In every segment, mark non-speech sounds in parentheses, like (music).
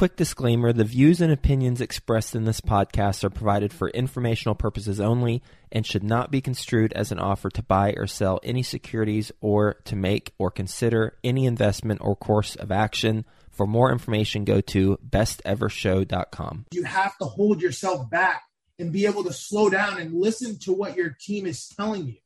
quick disclaimer the views and opinions expressed in this podcast are provided for informational purposes only and should not be construed as an offer to buy or sell any securities or to make or consider any investment or course of action. For more information, go to bestevershow.com. You have to hold yourself back and be able to slow down and listen to what your team is telling you.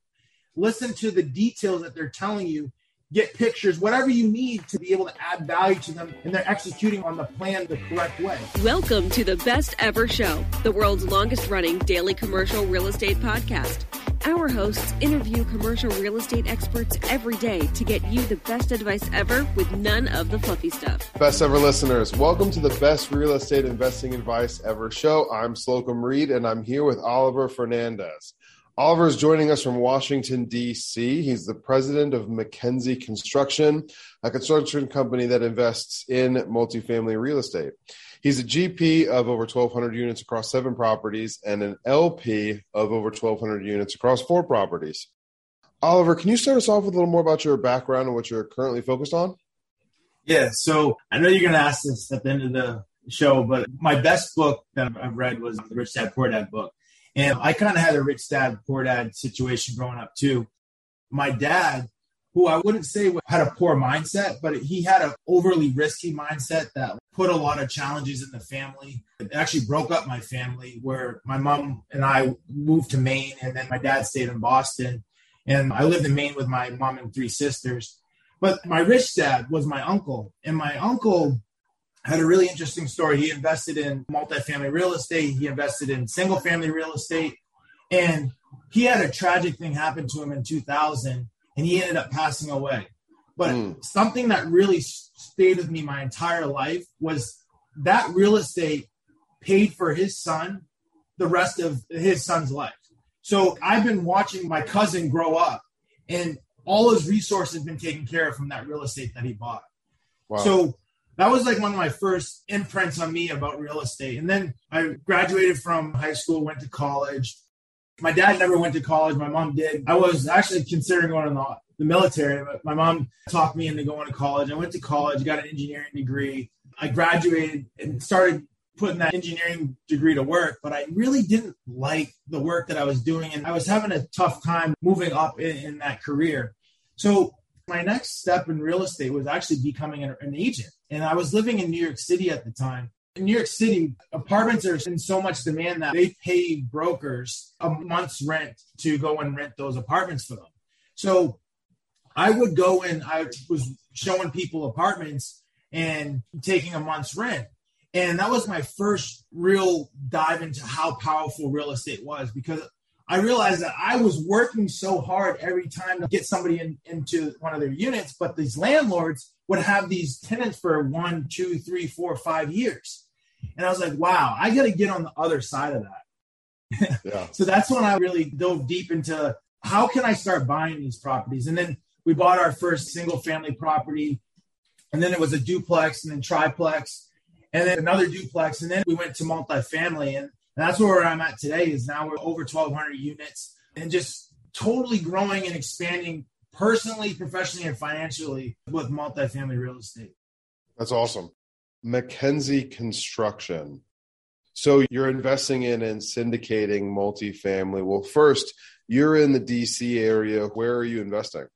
Listen to the details that they're telling you get pictures, whatever you need to be able to add value to them, and they're executing on the plan the correct way. Welcome to the Best Ever Show, the world's longest running daily commercial real estate podcast. Our hosts interview commercial real estate experts every day to get you the best advice ever with none of the fluffy stuff. Best ever listeners, welcome to the best real estate investing advice ever show. I'm Slocomb Reed and I'm here with Oliver Fernandez. Oliver is joining us from Washington, D.C. He's the president of McKenzie Construction, a construction company that invests in multifamily real estate. He's a GP of over 1,200 units across seven properties and an LP of over 1,200 units across four properties. Oliver, can you start us off with a little more about your background and what you're currently focused on? Yeah, so I know you're going to ask this at the end of the show, but my best book that I've read was the Rich Dad Poor Dad book. And I kind of had a rich dad, poor dad situation growing up too. My dad, who I wouldn't say had a poor mindset, but he had an overly risky mindset that put a lot of challenges in the family. It actually broke up my family where my mom and I moved to Maine and then my dad stayed in Boston. And I lived in Maine with my mom and three sisters. But my rich dad was my uncle. And my uncle had a really interesting story. He invested in multifamily real estate, he invested in single family real estate, and he had a tragic thing happen to him in 2000 and he ended up passing away. But mm. something that really stayed with me my entire life was that real estate paid for his son the rest of his son's life. So I've been watching my cousin grow up and all his resources have been taken care of from that real estate that he bought. Wow. So that was like one of my first imprints on me about real estate. And then I graduated from high school, went to college. My dad never went to college. My mom did. I was actually considering going in the, the military, but my mom talked me into going to college. I went to college, got an engineering degree. I graduated and started putting that engineering degree to work, but I really didn't like the work that I was doing. And I was having a tough time moving up in, in that career. So my next step in real estate was actually becoming an, an agent. And I was living in New York City at the time. In New York City, apartments are in so much demand that they pay brokers a month's rent to go and rent those apartments for them. So I would go and I was showing people apartments and taking a month's rent. And that was my first real dive into how powerful real estate was because I realized that I was working so hard every time to get somebody in, into one of their units, but these landlords would have these tenants for one, two, three, four, five years. And I was like, wow, I got to get on the other side of that. (laughs) Yeah. so that's when I really dove deep into how can I start buying these properties? And then we bought our first single family property. And then it was a duplex and then triplex and then another duplex. And then we went to multifamily. And that's where I'm at today is now we're over 1,200 units and just totally growing and expanding personally, professionally, and financially with multifamily real estate. That's awesome. McKenzie Construction. So you're investing in and syndicating multifamily. Well, first, you're in the DC area. Where are you investing?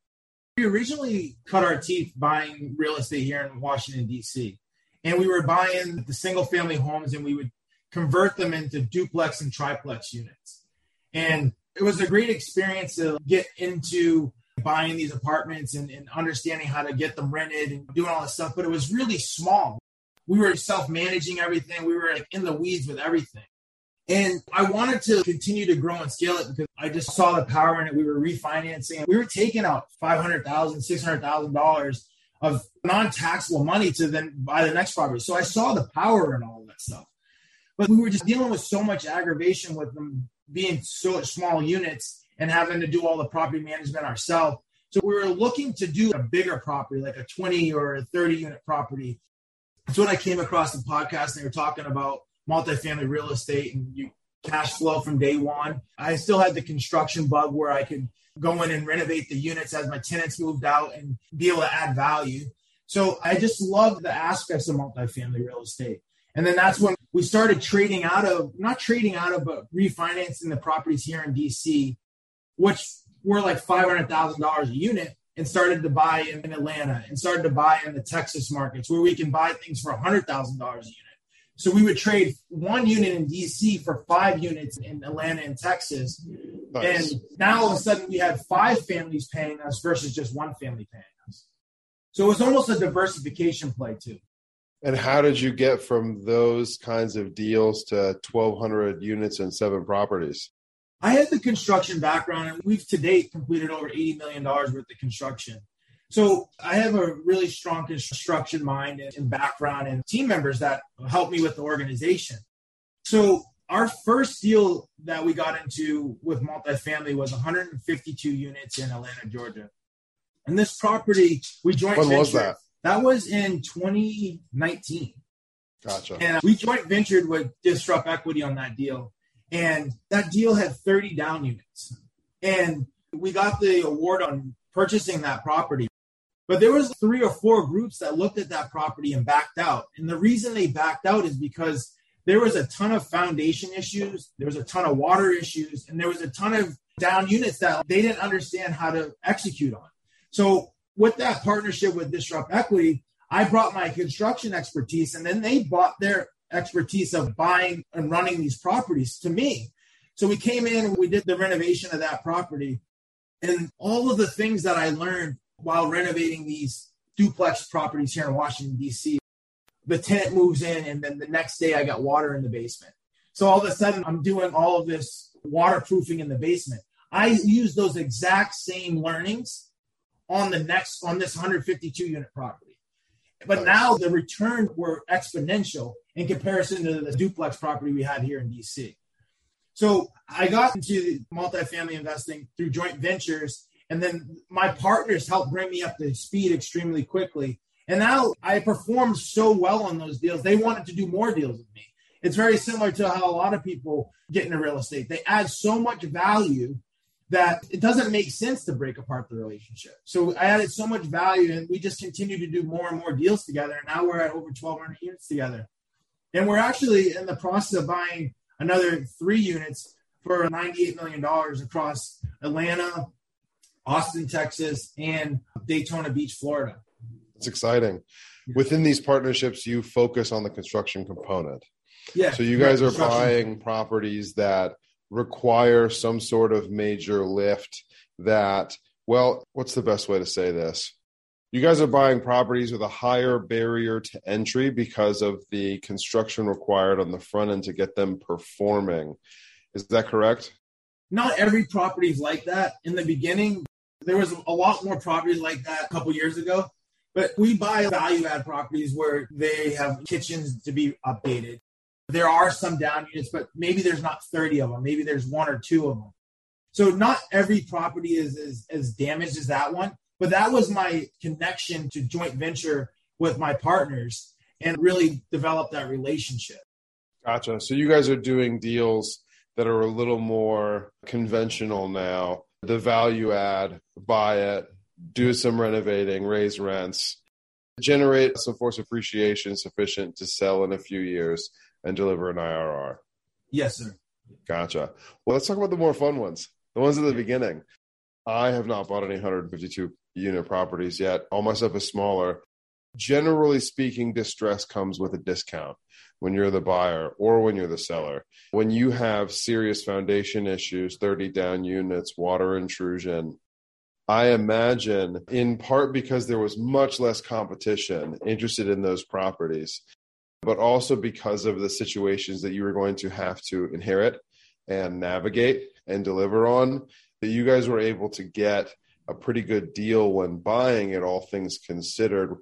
We originally cut our teeth buying real estate here in Washington, D.C. And we were buying the single family homes and we would convert them into duplex and triplex units. And it was a great experience to get into buying these apartments and, and understanding how to get them rented and doing all this stuff, but it was really small. We were self managing everything, we were like in the weeds with everything. And I wanted to continue to grow and scale it because I just saw the power in it. We were refinancing. We were taking out $500,000, $600,000 of non taxable money to then buy the next property. So I saw the power in all that stuff. But we were just dealing with so much aggravation with them being so small units and having to do all the property management ourselves. So we were looking to do a bigger property, like a 20 or a 30 unit property. That's when I came across the podcast and they were talking about multifamily real estate and you cash flow from day one. I still had the construction bug where I could go in and renovate the units as my tenants moved out and be able to add value. So I just love the aspects of multifamily real estate. And then that's when we started trading out of, not trading out of, but refinancing the properties here in DC, which were like $500,000 a unit and started to buy in Atlanta and started to buy in the Texas markets where we can buy things for $100,000 a unit. So we would trade one unit in DC for five units in Atlanta and Texas. Nice. And now all of a sudden we had five families paying us versus just one family paying us. So it was almost a diversification play too. And how did you get from those kinds of deals to 1,200 units and seven properties? I had the construction background, and we've to date completed over $80 million worth of construction. So I have a really strong construction mind and background and team members that help me with the organization. So our first deal that we got into with multifamily was 152 units in Atlanta, Georgia. And this property we joined. when was that? That was in 2019. Gotcha. And we joint ventured with Disrupt Equity on that deal. And that deal had 30 down units. And we got the award on purchasing that property. But there was three or four groups that looked at that property and backed out. And the reason they backed out is because there was a ton of foundation issues, there was a ton of water issues, and there was a ton of down units that they didn't understand how to execute on. So with that partnership with Disrupt Equity, I brought my construction expertise and then they brought their expertise of buying and running these properties to me. So we came in we did the renovation of that property. And all of the things that I learned while renovating these duplex properties here in Washington, D.C., the tenant moves in and then the next day I got water in the basement. So all of a sudden I'm doing all of this waterproofing in the basement. I use those exact same learnings on the next on this 152 unit property. But now the returns were exponential in comparison to the duplex property we had here in DC. So I got into multifamily investing through joint ventures, and then my partners helped bring me up to speed extremely quickly. And now I performed so well on those deals, they wanted to do more deals with me. It's very similar to how a lot of people get into real estate. They add so much value that it doesn't make sense to break apart the relationship. So I added so much value and we just continue to do more and more deals together. And now we're at over 1,200 units together. And we're actually in the process of buying another three units for $98 million across Atlanta, Austin, Texas, and Daytona Beach, Florida. It's exciting. Within these partnerships, you focus on the construction component. Yeah. So you guys are buying properties that require some sort of major lift that, well, what's the best way to say this? You guys are buying properties with a higher barrier to entry because of the construction required on the front end to get them performing. Is that correct? Not every property is like that. In the beginning, there was a lot more properties like that a couple years ago. But we buy value add properties where they have kitchens to be updated. There are some down units, but maybe there's not 30 of them. Maybe there's one or two of them. So not every property is as, as damaged as that one. But that was my connection to joint venture with my partners and really develop that relationship. Gotcha. So you guys are doing deals that are a little more conventional now. The value add, buy it, do some renovating, raise rents, generate some force appreciation sufficient to sell in a few years and deliver an IRR. Yes, sir. Gotcha. Well, let's talk about the more fun ones, the ones at the beginning. I have not bought any 152 unit properties yet. All my stuff is smaller. Generally speaking, distress comes with a discount when you're the buyer or when you're the seller. When you have serious foundation issues, 30 down units, water intrusion, I imagine in part because there was much less competition interested in those properties, but also because of the situations that you were going to have to inherit and navigate and deliver on, that you guys were able to get a pretty good deal when buying it, all things considered.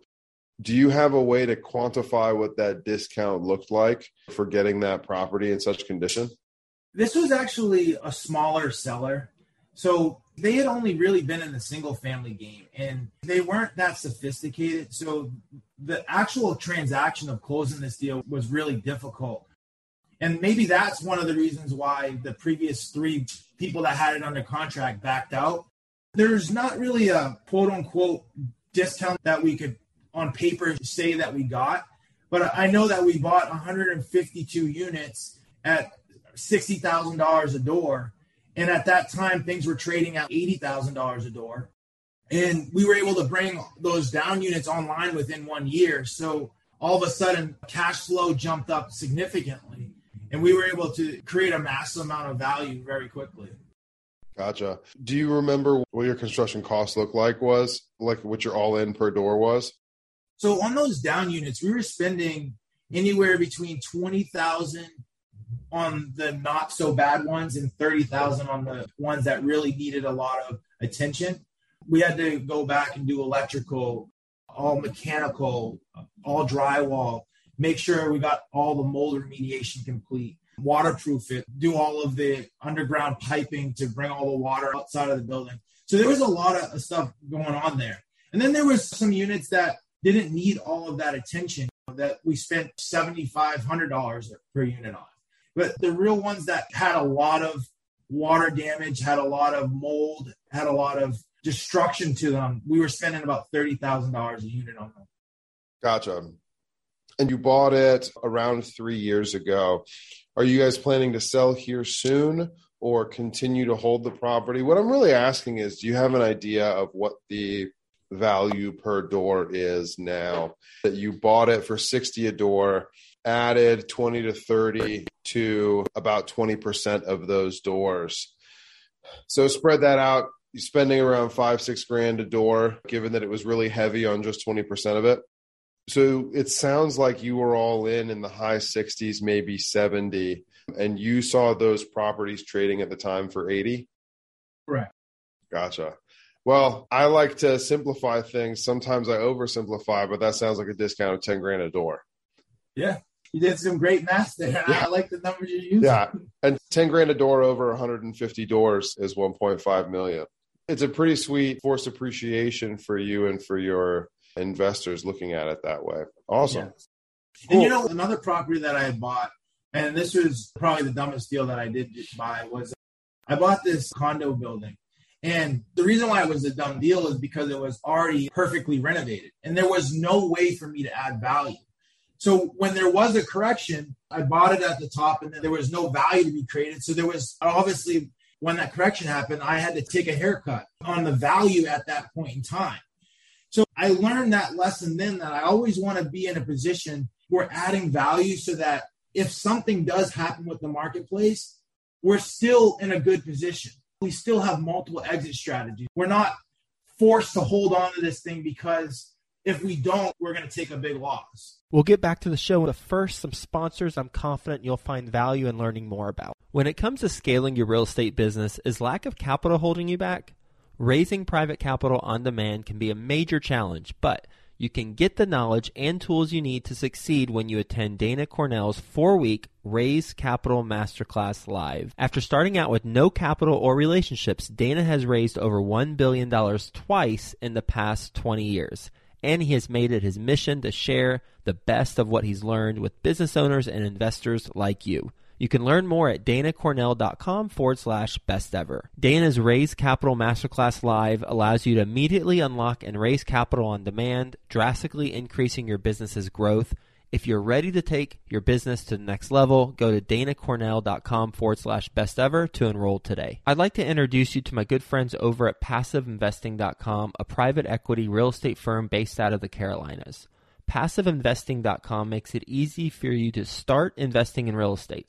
Do you have a way to quantify what that discount looked like for getting that property in such condition? This was actually a smaller seller. So they had only really been in the single family game and they weren't that sophisticated. So the actual transaction of closing this deal was really difficult. And maybe that's one of the reasons why the previous three people that had it under contract backed out there's not really a quote unquote discount that we could on paper say that we got, but I know that we bought 152 units at $60,000 a door. And at that time, things were trading at $80,000 a door. And we were able to bring those down units online within one year. So all of a sudden, cash flow jumped up significantly. And we were able to create a massive amount of value very quickly. Gotcha. Do you remember what your construction cost looked like was like what your all in per door was? So on those down units, we were spending anywhere between 20,000 on the not so bad ones and 30,000 on the ones that really needed a lot of attention. We had to go back and do electrical, all mechanical, all drywall, make sure we got all the mold remediation complete, waterproof it, do all of the underground piping to bring all the water outside of the building. So there was a lot of stuff going on there. And then there was some units that didn't need all of that attention that we spent $7,500 per unit on. But the real ones that had a lot of water damage, had a lot of mold, had a lot of destruction to them, we were spending about $30,000 a unit on them. Gotcha. And you bought it around three years ago. Are you guys planning to sell here soon or continue to hold the property? What I'm really asking is do you have an idea of what the value per door is now that you bought it for 60 a door added 20 to 30 to about 20% of those doors so spread that out you're spending around five six grand a door given that it was really heavy on just 20% of it so it sounds like you were all in in the high 60s maybe 70 and you saw those properties trading at the time for 80 right gotcha well, I like to simplify things. Sometimes I oversimplify, but that sounds like a discount of 10 grand a door. Yeah. You did some great math there. Yeah. I like the numbers you used. Yeah. And 10 grand a door over 150 doors is 1.5 million. It's a pretty sweet forced appreciation for you and for your investors looking at it that way. Awesome. Yeah. Cool. And you know, another property that I had bought, and this was probably the dumbest deal that I did buy, was I bought this condo building and the reason why it was a dumb deal is because it was already perfectly renovated and there was no way for me to add value. So when there was a correction, I bought it at the top and then there was no value to be created. So there was obviously when that correction happened, I had to take a haircut on the value at that point in time. So I learned that lesson then that I always want to be in a position where adding value so that if something does happen with the marketplace, we're still in a good position we still have multiple exit strategies. We're not forced to hold on to this thing because if we don't, we're going to take a big loss. We'll get back to the show, but first, some sponsors I'm confident you'll find value in learning more about. When it comes to scaling your real estate business, is lack of capital holding you back? Raising private capital on demand can be a major challenge, but you can get the knowledge and tools you need to succeed when you attend Dana Cornell's four week Raise Capital Masterclass Live. After starting out with no capital or relationships, Dana has raised over $1 billion twice in the past 20 years. And he has made it his mission to share the best of what he's learned with business owners and investors like you. You can learn more at danacornell.com forward slash best ever. Dana's Raise Capital Masterclass Live allows you to immediately unlock and raise capital on demand, drastically increasing your business's growth. If you're ready to take your business to the next level, go to danacornell.com forward slash best ever to enroll today. I'd like to introduce you to my good friends over at passiveinvesting.com, a private equity real estate firm based out of the Carolinas. PassiveInvesting.com makes it easy for you to start investing in real estate.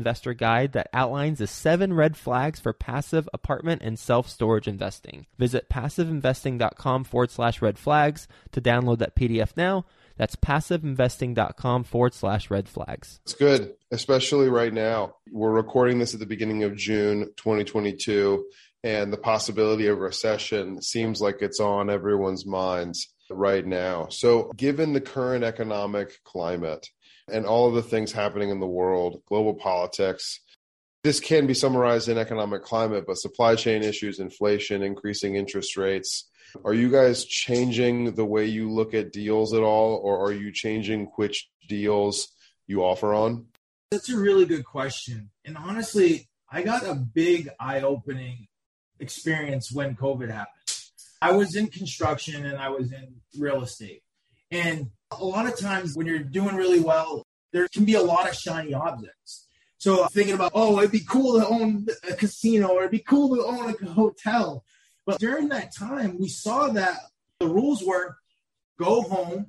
investor guide that outlines the seven red flags for passive apartment and self storage investing. Visit passiveinvesting.com forward slash red flags to download that PDF now. That's passiveinvesting.com forward slash red flags. It's good, especially right now. We're recording this at the beginning of June 2022, and the possibility of recession seems like it's on everyone's minds. right now. So, given the current economic climate and all of the things happening in the world, global politics, this can be summarized in economic climate, but supply chain issues, inflation, increasing interest rates. Are you guys changing the way you look at deals at all, or are you changing which deals you offer on? That's a really good question. And honestly, I got a big eye opening experience when COVID happened. I was in construction and I was in real estate. And a lot of times when you're doing really well, there can be a lot of shiny objects. So thinking about, oh, it'd be cool to own a casino or it'd be cool to own a hotel. But during that time, we saw that the rules were go home.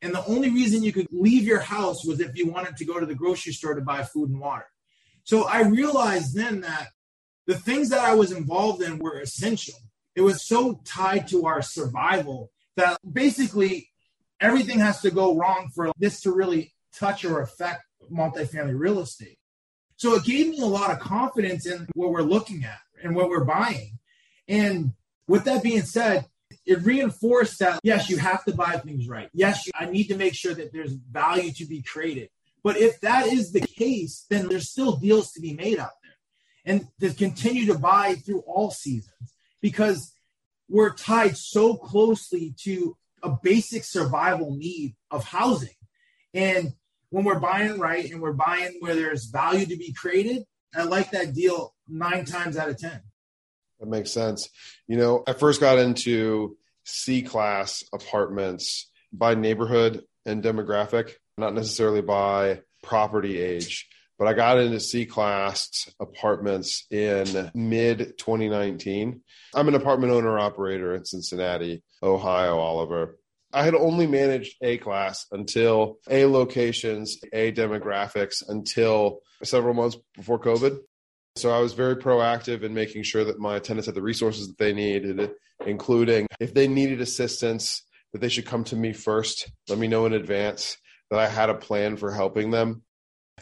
And the only reason you could leave your house was if you wanted to go to the grocery store to buy food and water. So I realized then that the things that I was involved in were essential. It was so tied to our survival that basically everything has to go wrong for this to really touch or affect multifamily real estate. So it gave me a lot of confidence in what we're looking at and what we're buying. And with that being said, it reinforced that yes, you have to buy things right. Yes, I need to make sure that there's value to be created. But if that is the case, then there's still deals to be made out there and to continue to buy through all seasons because we're tied so closely to a basic survival need of housing. And when we're buying right and we're buying where there's value to be created, I like that deal nine times out of 10. That makes sense. You know, I first got into C class apartments by neighborhood and demographic, not necessarily by property age. But I got into C class apartments in mid 2019. I'm an apartment owner operator in Cincinnati, Ohio, Oliver. I had only managed A class until A locations, A demographics until several months before COVID. So I was very proactive in making sure that my tenants had the resources that they needed, including if they needed assistance, that they should come to me first. Let me know in advance that I had a plan for helping them.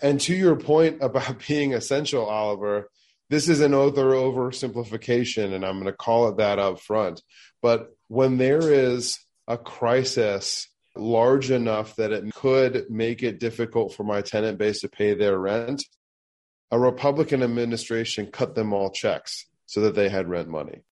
And to your point about (laughs) being essential, Oliver, this is an other oversimplification, and I'm going to call it that up front. But when there is a crisis large enough that it could make it difficult for my tenant base to pay their rent, a Republican administration cut them all checks so that they had rent money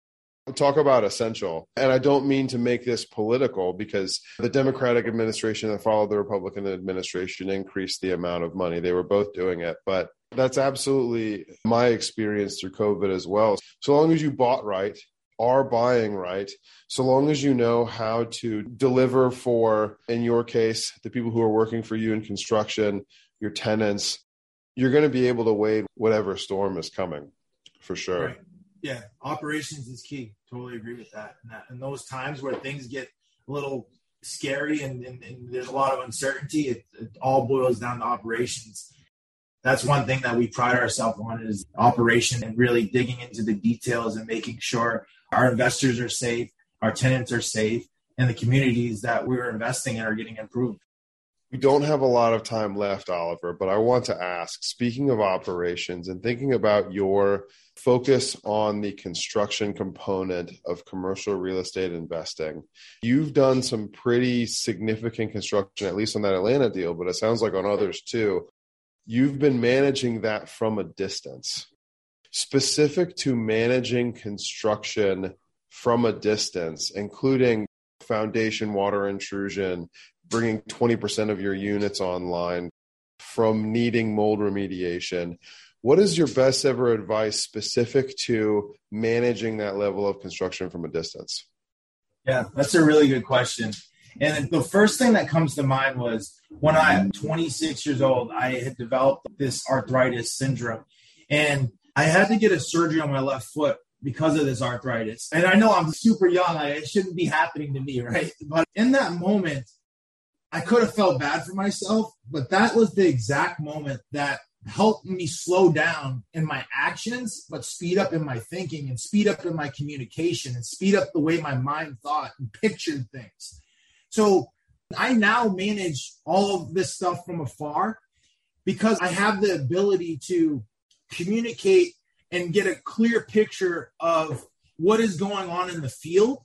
talk about essential. And I don't mean to make this political because the Democratic administration that followed the Republican administration increased the amount of money. They were both doing it. But that's absolutely my experience through COVID as well. So long as you bought right, are buying right, so long as you know how to deliver for, in your case, the people who are working for you in construction, your tenants, you're going to be able to wade whatever storm is coming for sure. Right. Yeah, operations is key. Totally agree with that. And, that, and those times where things get a little scary and, and, and there's a lot of uncertainty, it, it, all boils down to operations. That's one thing that we pride ourselves on is operation and really digging into the details and making sure our investors are safe, our tenants are safe, and the communities that we're investing in are getting improved. We don't have a lot of time left, Oliver, but I want to ask speaking of operations and thinking about your focus on the construction component of commercial real estate investing. You've done some pretty significant construction, at least on that Atlanta deal, but it sounds like on others too. You've been managing that from a distance. Specific to managing construction from a distance, including foundation water intrusion, bringing 20% of your units online, from needing mold remediation what is your best ever advice specific to managing that level of construction from a distance? Yeah, that's a really good question. And the first thing that comes to mind was when I'm 26 years old, I had developed this arthritis syndrome. And I had to get a surgery on my left foot because of this arthritis. And I know I'm super young, it shouldn't be happening to me, right? But in that moment, I could have felt bad for myself, but that was the exact moment that helped me slow down in my actions, but speed up in my thinking and speed up in my communication and speed up the way my mind thought and pictured things. So I now manage all of this stuff from afar because I have the ability to communicate and get a clear picture of what is going on in the field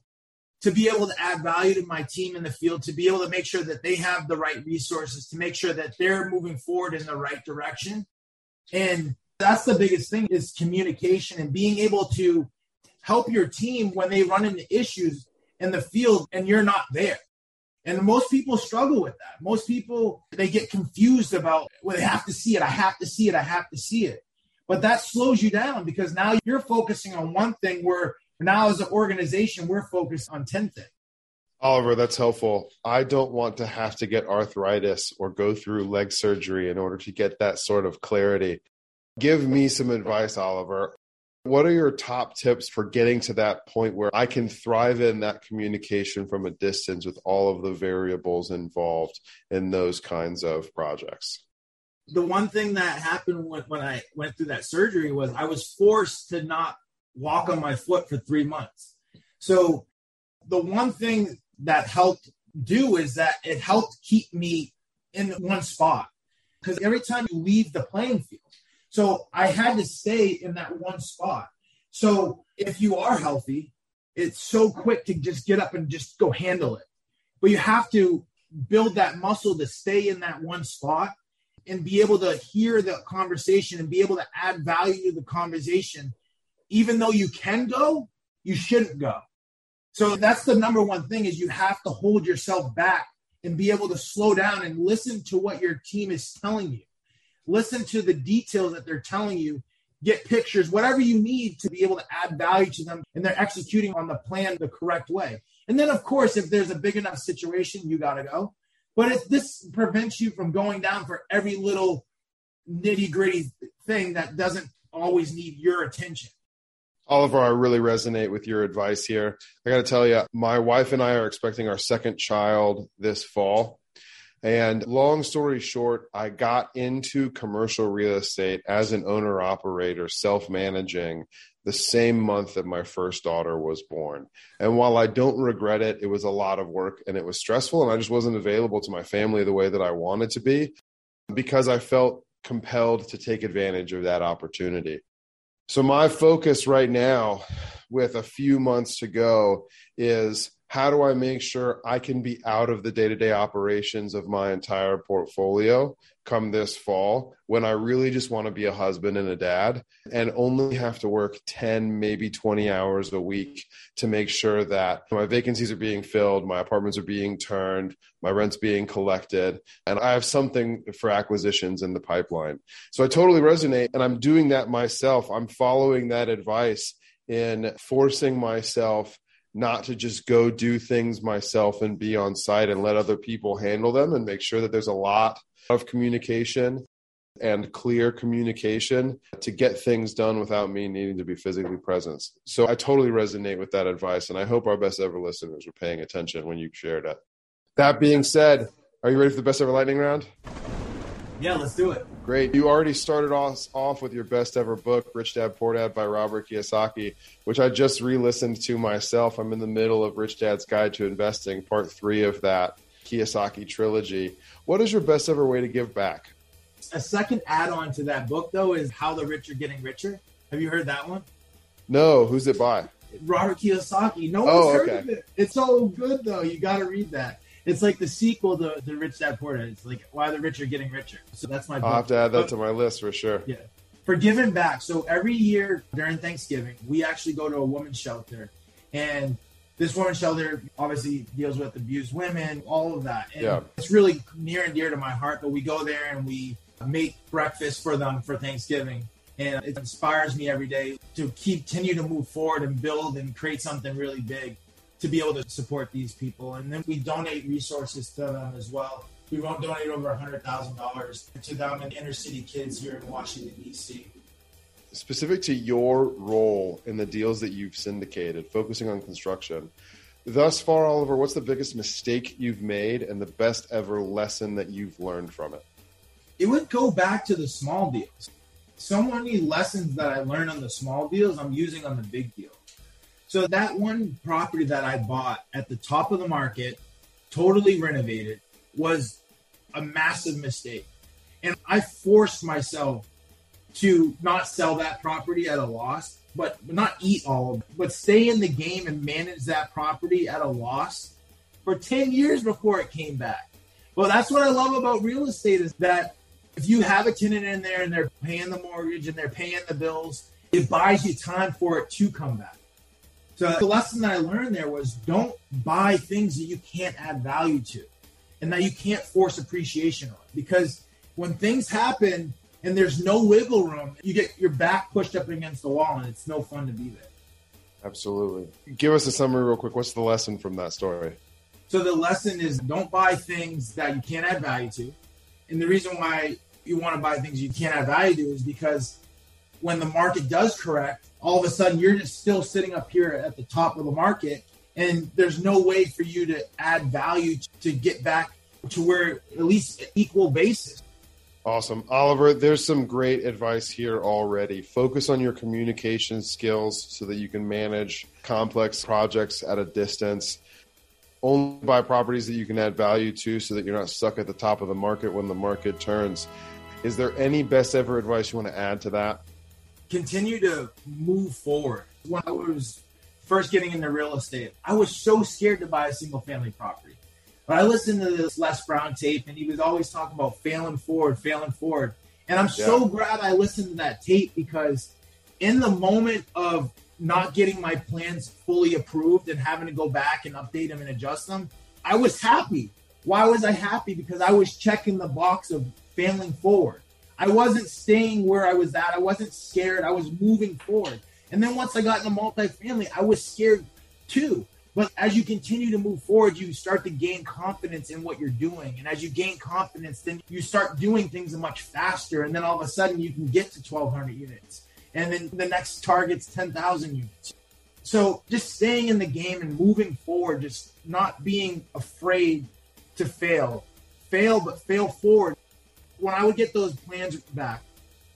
to be able to add value to my team in the field, to be able to make sure that they have the right resources, to make sure that they're moving forward in the right direction. And that's the biggest thing is communication and being able to help your team when they run into issues in the field and you're not there. And most people struggle with that. Most people they get confused about well, they have to see it. I have to see it. I have to see it. But that slows you down because now you're focusing on one thing where now as an organization we're focused on 10 things. Oliver, that's helpful. I don't want to have to get arthritis or go through leg surgery in order to get that sort of clarity. Give me some advice, Oliver. What are your top tips for getting to that point where I can thrive in that communication from a distance with all of the variables involved in those kinds of projects? The one thing that happened when, when I went through that surgery was I was forced to not walk on my foot for three months. So, the one thing that helped do is that it helped keep me in one spot. Because every time you leave the playing field, so I had to stay in that one spot. So if you are healthy, it's so quick to just get up and just go handle it. But you have to build that muscle to stay in that one spot and be able to hear the conversation and be able to add value to the conversation. Even though you can go, you shouldn't go. So that's the number one thing is you have to hold yourself back and be able to slow down and listen to what your team is telling you listen to the details that they're telling you, get pictures, whatever you need to be able to add value to them, and they're executing on the plan the correct way. And then, of course, if there's a big enough situation, you got to go. But if this prevents you from going down for every little nitty gritty thing that doesn't always need your attention. Oliver, I really resonate with your advice here. I got to tell you, my wife and I are expecting our second child this fall. And long story short, I got into commercial real estate as an owner operator, self managing the same month that my first daughter was born. And while I don't regret it, it was a lot of work and it was stressful. And I just wasn't available to my family the way that I wanted to be because I felt compelled to take advantage of that opportunity. So, my focus right now, with a few months to go, is how do I make sure I can be out of the day to day operations of my entire portfolio come this fall when I really just want to be a husband and a dad and only have to work 10, maybe 20 hours a week to make sure that my vacancies are being filled, my apartments are being turned, my rent's being collected, and I have something for acquisitions in the pipeline. So I totally resonate and I'm doing that myself. I'm following that advice in forcing myself not to just go do things myself and be on site and let other people handle them and make sure that there's a lot of communication and clear communication to get things done without me needing to be physically present. So I totally resonate with that advice, and I hope our best ever listeners were paying attention when you shared it. That being said, are you ready for the best ever lightning round? Yeah, let's do it. Great. You already started off, off with your best ever book, Rich Dad Poor Dad by Robert Kiyosaki, which I just re listened to myself. I'm in the middle of Rich Dad's Guide to Investing, part three of that Kiyosaki trilogy. What is your best ever way to give back? A second add on to that book, though, is How the Rich Are Getting Richer. Have you heard that one? No. Who's it by? Robert Kiyosaki. No oh, one's oh, heard of it. It's so good, though. You got to read that it's like the sequel to, the Rich Dad Poor Dad. It's like why the rich are getting richer. So that's my. I'll have to add that to uh, my list for sure. Yeah, for giving back. So every year during Thanksgiving, we actually go to a women's shelter, and this women's shelter obviously deals with abused women, all of that. And yeah. it's really near and dear to my heart. But we go there and we make breakfast for them for Thanksgiving. And it inspires me every day to keep continue to move forward and build and create something really big to be able to support these people. And then we donate resources to them as well. We won't donate over $100,000 to them and inner city kids here in Washington, D.C. Specific to your role in the deals that you've syndicated, focusing on construction, thus far, Oliver, what's the biggest mistake you've made and the best ever lesson that you've learned from it? It would go back to the small deals. So many lessons that I learned on the small deals, I'm using on the big deals. So that one property that I bought at the top of the market, totally renovated, was a massive mistake. And I forced myself to not sell that property at a loss, but not eat all of it, but stay in the game and manage that property at a loss for 10 years before it came back. Well, that's what I love about real estate is that if you have a tenant in there and they're paying the mortgage and they're paying the bills, it buys you time for it to come back. So the lesson that I learned there was don't buy things that you can't add value to and that you can't force appreciation on. Because when things happen and there's no wiggle room, you get your back pushed up against the wall and it's no fun to be there. Absolutely. Give us a summary real quick. What's the lesson from that story? So the lesson is don't buy things that you can't add value to. And the reason why you want to buy things you can't add value to is because when the market does correct, all of a sudden you're just still sitting up here at the top of the market and there's no way for you to add value to get back to where at least equal basis. Awesome. Oliver, there's some great advice here already. Focus on your communication skills so that you can manage complex projects at a distance. Only buy properties that you can add value to so that you're not stuck at the top of the market when the market turns. Is there any best ever advice you want to add to that? Continue to move forward. When I was first getting into real estate, I was so scared to buy a single family property. But I listened to this Les Brown tape, and he was always talking about failing forward, failing forward. And I'm yeah. so glad I listened to that tape because in the moment of not getting my plans fully approved and having to go back and update them and adjust them, I was happy. Why was I happy? Because I was checking the box of failing forward. I wasn't staying where I was at. I wasn't scared. I was moving forward. And then once I got into multifamily, I was scared too. But as you continue to move forward, you start to gain confidence in what you're doing. And as you gain confidence, then you start doing things much faster. And then all of a sudden, you can get to 1,200 units. And then the next target's 10,000 units. So just staying in the game and moving forward, just not being afraid to fail. Fail, but fail forward. When I would get those plans back,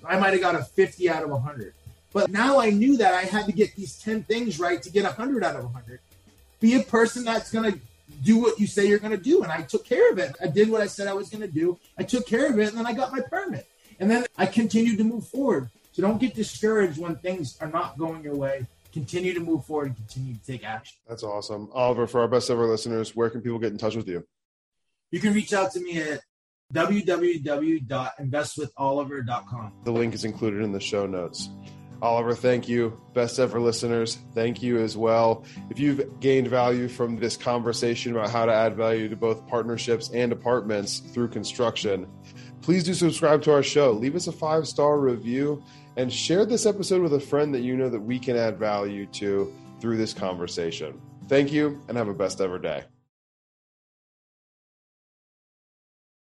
I might have got a 50 out of 100. But now I knew that I had to get these 10 things right to get 100 out of 100 be a person that's going to do what you say you're going to do. And I took care of it. I did what I said I was going to do. I took care of it, and then I got my permit. And then I continued to move forward. So don't get discouraged when things are not going your way. Continue to move forward and continue to take action. That's awesome. Oliver, for our best ever listeners, where can people get in touch with you? You can reach out to me at www.investwitholiver.com. The link is included in the show notes. Oliver, thank you. Best ever listeners, thank you as well. If you've gained value from this conversation about how to add value to both partnerships and apartments through construction, please do subscribe to our show. Leave us a five star review and share this episode with a friend that you know that we can add value to through this conversation. Thank you and have a best ever day.